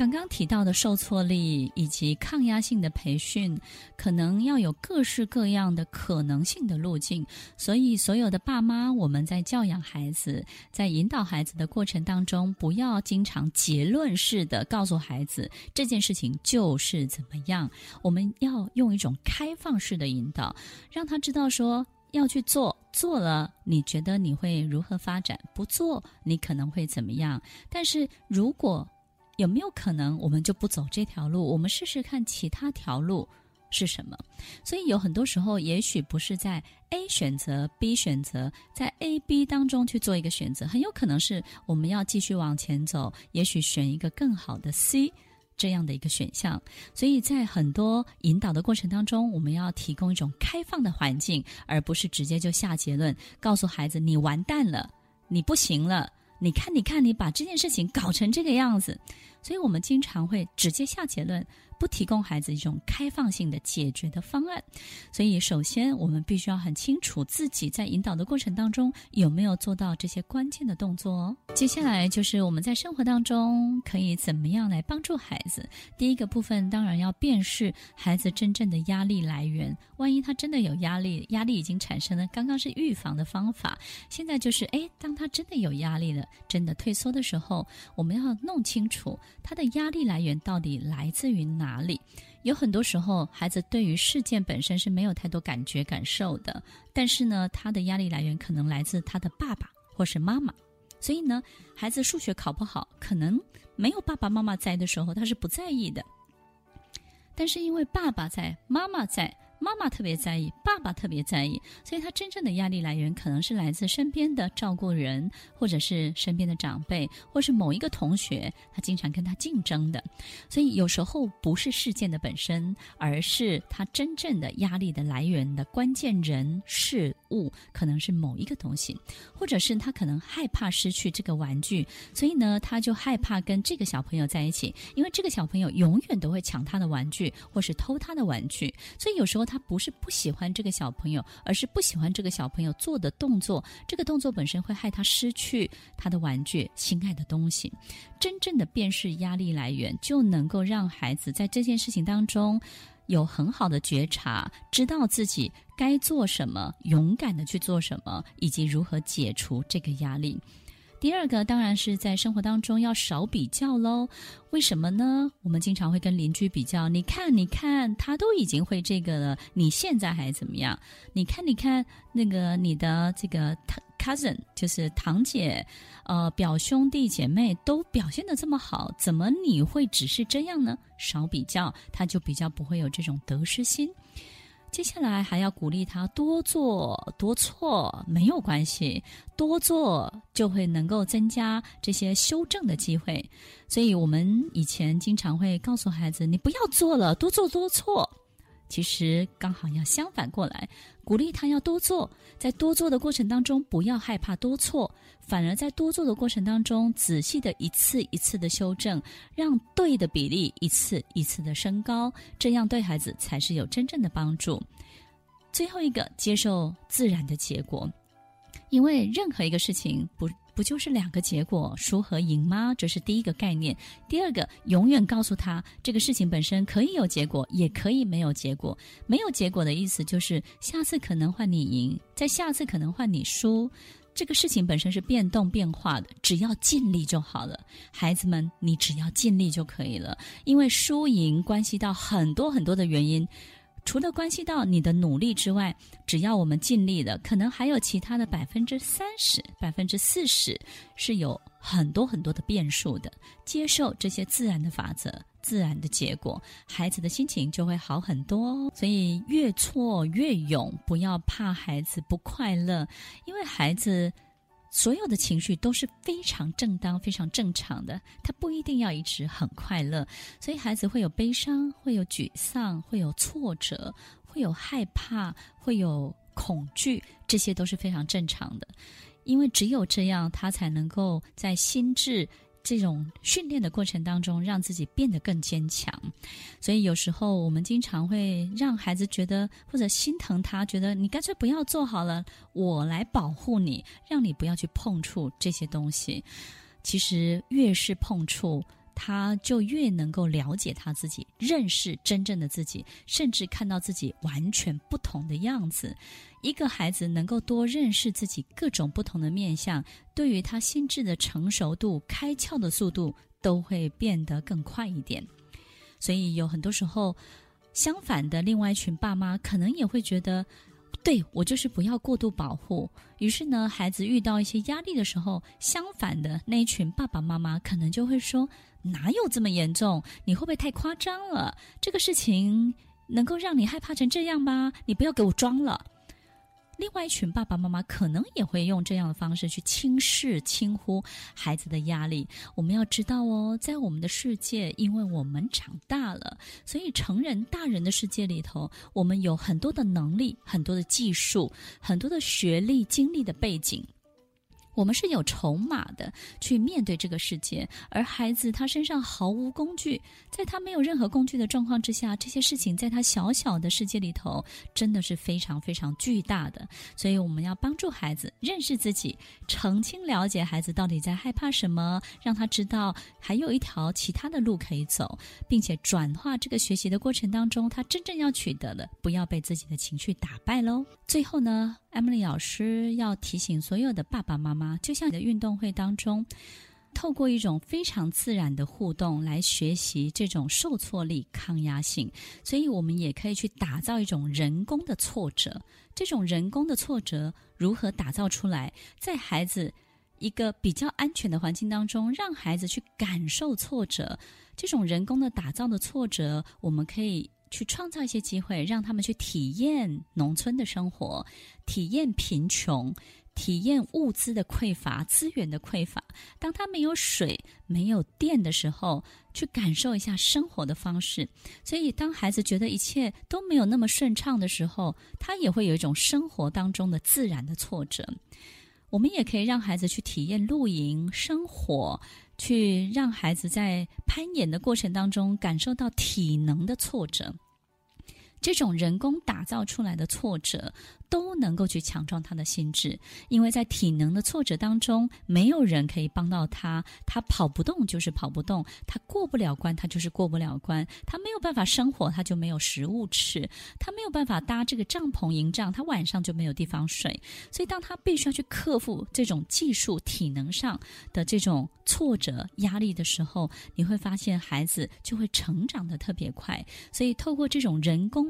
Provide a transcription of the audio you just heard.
刚刚提到的受挫力以及抗压性的培训，可能要有各式各样的可能性的路径。所以，所有的爸妈，我们在教养孩子、在引导孩子的过程当中，不要经常结论式的告诉孩子这件事情就是怎么样。我们要用一种开放式的引导，让他知道说要去做，做了你觉得你会如何发展？不做你可能会怎么样？但是如果有没有可能，我们就不走这条路？我们试试看其他条路是什么？所以有很多时候，也许不是在 A 选择、B 选择，在 A、B 当中去做一个选择，很有可能是我们要继续往前走，也许选一个更好的 C 这样的一个选项。所以在很多引导的过程当中，我们要提供一种开放的环境，而不是直接就下结论，告诉孩子你完蛋了，你不行了。你看，你看，你把这件事情搞成这个样子，所以我们经常会直接下结论。不提供孩子一种开放性的解决的方案，所以首先我们必须要很清楚自己在引导的过程当中有没有做到这些关键的动作哦。接下来就是我们在生活当中可以怎么样来帮助孩子。第一个部分当然要辨识孩子真正的压力来源，万一他真的有压力，压力已经产生了，刚刚是预防的方法，现在就是诶，当他真的有压力了，真的退缩的时候，我们要弄清楚他的压力来源到底来自于哪。哪里？有很多时候，孩子对于事件本身是没有太多感觉感受的，但是呢，他的压力来源可能来自他的爸爸或是妈妈。所以呢，孩子数学考不好，可能没有爸爸妈妈在的时候，他是不在意的。但是因为爸爸在，妈妈在。妈妈特别在意，爸爸特别在意，所以他真正的压力来源可能是来自身边的照顾人，或者是身边的长辈，或是某一个同学，他经常跟他竞争的。所以有时候不是事件的本身，而是他真正的压力的来源的关键人是物，可能是某一个东西，或者是他可能害怕失去这个玩具，所以呢，他就害怕跟这个小朋友在一起，因为这个小朋友永远都会抢他的玩具，或是偷他的玩具，所以有时候。他不是不喜欢这个小朋友，而是不喜欢这个小朋友做的动作。这个动作本身会害他失去他的玩具、心爱的东西。真正的辨识压力来源，就能够让孩子在这件事情当中有很好的觉察，知道自己该做什么，勇敢的去做什么，以及如何解除这个压力。第二个当然是在生活当中要少比较喽。为什么呢？我们经常会跟邻居比较，你看，你看，他都已经会这个了，你现在还怎么样？你看，你看，那个你的这个他 cousin 就是堂姐，呃，表兄弟姐妹都表现得这么好，怎么你会只是这样呢？少比较，他就比较不会有这种得失心。接下来还要鼓励他多做多错，没有关系，多做就会能够增加这些修正的机会。所以我们以前经常会告诉孩子：“你不要做了，多做多错。”其实刚好要相反过来，鼓励他要多做，在多做的过程当中，不要害怕多错，反而在多做的过程当中，仔细的一次一次的修正，让对的比例一次一次的升高，这样对孩子才是有真正的帮助。最后一个，接受自然的结果，因为任何一个事情不。不就是两个结果，输和赢吗？这是第一个概念。第二个，永远告诉他，这个事情本身可以有结果，也可以没有结果。没有结果的意思就是，下次可能换你赢，在下次可能换你输。这个事情本身是变动变化的，只要尽力就好了。孩子们，你只要尽力就可以了，因为输赢关系到很多很多的原因。除了关系到你的努力之外，只要我们尽力了，可能还有其他的百分之三十、百分之四十是有很多很多的变数的。接受这些自然的法则、自然的结果，孩子的心情就会好很多哦。所以越挫越勇，不要怕孩子不快乐，因为孩子。所有的情绪都是非常正当、非常正常的，他不一定要一直很快乐。所以孩子会有悲伤，会有沮丧，会有挫折，会有害怕，会有恐惧，这些都是非常正常的。因为只有这样，他才能够在心智。这种训练的过程当中，让自己变得更坚强。所以有时候我们经常会让孩子觉得或者心疼他，觉得你干脆不要做好了，我来保护你，让你不要去碰触这些东西。其实越是碰触。他就越能够了解他自己，认识真正的自己，甚至看到自己完全不同的样子。一个孩子能够多认识自己各种不同的面相，对于他心智的成熟度、开窍的速度都会变得更快一点。所以有很多时候，相反的，另外一群爸妈可能也会觉得。对，我就是不要过度保护。于是呢，孩子遇到一些压力的时候，相反的那一群爸爸妈妈可能就会说：“哪有这么严重？你会不会太夸张了？这个事情能够让你害怕成这样吗？你不要给我装了。”另外一群爸爸妈妈可能也会用这样的方式去轻视、轻忽孩子的压力。我们要知道哦，在我们的世界，因为我们长大了，所以成人、大人的世界里头，我们有很多的能力、很多的技术、很多的学历、经历的背景。我们是有筹码的去面对这个世界，而孩子他身上毫无工具，在他没有任何工具的状况之下，这些事情在他小小的世界里头真的是非常非常巨大的。所以我们要帮助孩子认识自己，澄清了解孩子到底在害怕什么，让他知道还有一条其他的路可以走，并且转化这个学习的过程当中，他真正要取得的，不要被自己的情绪打败喽。最后呢，Emily 老师要提醒所有的爸爸妈妈，就像你的运动会当中，透过一种非常自然的互动来学习这种受挫力、抗压性。所以，我们也可以去打造一种人工的挫折。这种人工的挫折如何打造出来？在孩子一个比较安全的环境当中，让孩子去感受挫折。这种人工的打造的挫折，我们可以。去创造一些机会，让他们去体验农村的生活，体验贫穷，体验物资的匮乏、资源的匮乏。当他没有水、没有电的时候，去感受一下生活的方式。所以，当孩子觉得一切都没有那么顺畅的时候，他也会有一种生活当中的自然的挫折。我们也可以让孩子去体验露营生活。去让孩子在攀岩的过程当中感受到体能的挫折，这种人工打造出来的挫折。都能够去强壮他的心智，因为在体能的挫折当中，没有人可以帮到他。他跑不动就是跑不动，他过不了关，他就是过不了关。他没有办法生活，他就没有食物吃；他没有办法搭这个帐篷营帐，他晚上就没有地方睡。所以，当他必须要去克服这种技术、体能上的这种挫折、压力的时候，你会发现孩子就会成长得特别快。所以，透过这种人工